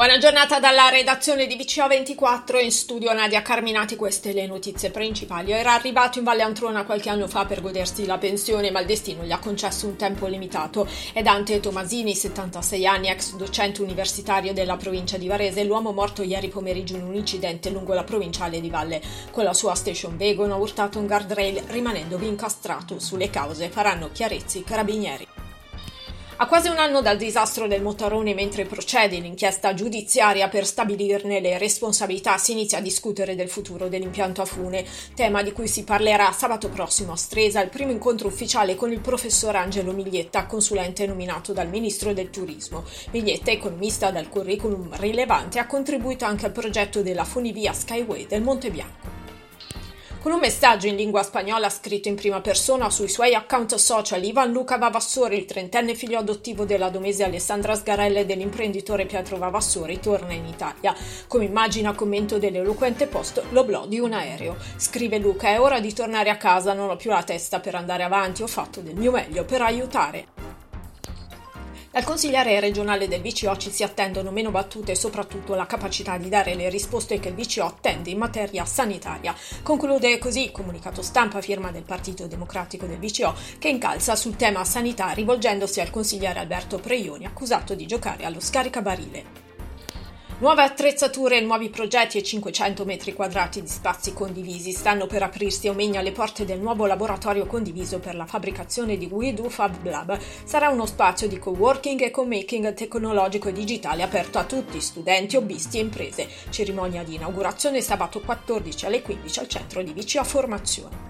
Buona giornata dalla redazione di VCO24 in studio Nadia Carminati, queste le notizie principali. Era arrivato in Valle Antrona qualche anno fa per godersi la pensione, ma il destino gli ha concesso un tempo limitato. È Dante Tomasini, 76 anni, ex docente universitario della provincia di Varese, l'uomo morto ieri pomeriggio in un incidente lungo la provinciale di Valle. Con la sua station wagon ha urtato un guardrail rimanendovi incastrato. Sulle cause faranno chiarezza i carabinieri. A quasi un anno dal disastro del motorone, mentre procede l'inchiesta giudiziaria per stabilirne le responsabilità, si inizia a discutere del futuro dell'impianto a fune, tema di cui si parlerà sabato prossimo a Stresa, il primo incontro ufficiale con il professor Angelo Miglietta, consulente nominato dal ministro del turismo. Miglietta, economista dal curriculum rilevante, ha contribuito anche al progetto della funivia Skyway del Monte Bianco. Con un messaggio in lingua spagnola scritto in prima persona sui suoi account social, Ivan Luca Vavassori, il trentenne figlio adottivo della domese Alessandra Sgarella e dell'imprenditore Pietro Vavassori, torna in Italia. Come immagina commento dell'eloquente post, l'oblò di un aereo. Scrive Luca, è ora di tornare a casa, non ho più la testa per andare avanti, ho fatto del mio meglio per aiutare. Dal consigliere regionale del VCO ci si attendono meno battute e soprattutto la capacità di dare le risposte che il VCO attende in materia sanitaria. Conclude così il comunicato stampa firma del Partito Democratico del VCO che incalza sul tema sanità rivolgendosi al consigliere Alberto Preioni accusato di giocare allo scaricabarile. Nuove attrezzature, nuovi progetti e 500 metri quadrati di spazi condivisi stanno per aprirsi a Omegna le porte del nuovo laboratorio condiviso per la fabbricazione di WeDo Fab Lab. Sarà uno spazio di co-working e co-making tecnologico e digitale aperto a tutti, studenti, hobbisti e imprese. Cerimonia di inaugurazione sabato 14 alle 15 al centro di VCA Formazione.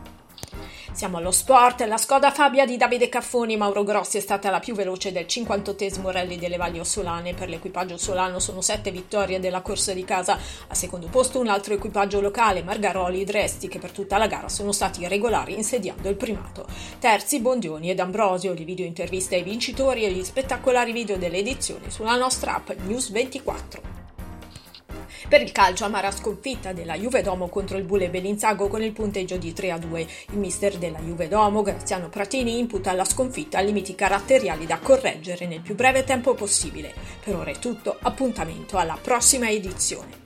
Siamo allo sport, la Skoda Fabia di Davide Caffoni Mauro Grossi è stata la più veloce del 58 rally delle Valli Ossolane. Per l'equipaggio solano sono sette vittorie della corsa di casa. A secondo posto un altro equipaggio locale, Margaroli e Dresti, che per tutta la gara sono stati regolari insediando il primato. Terzi Bondioni ed Ambrosio, le video interviste ai vincitori e gli spettacolari video delle edizioni sulla nostra app News 24. Per il calcio amara sconfitta della Juve Domo contro il Bule Bellinzago con il punteggio di 3 a 2. Il mister della Juve Domo, Graziano Pratini, imputa alla sconfitta limiti caratteriali da correggere nel più breve tempo possibile. Per ora è tutto, appuntamento alla prossima edizione.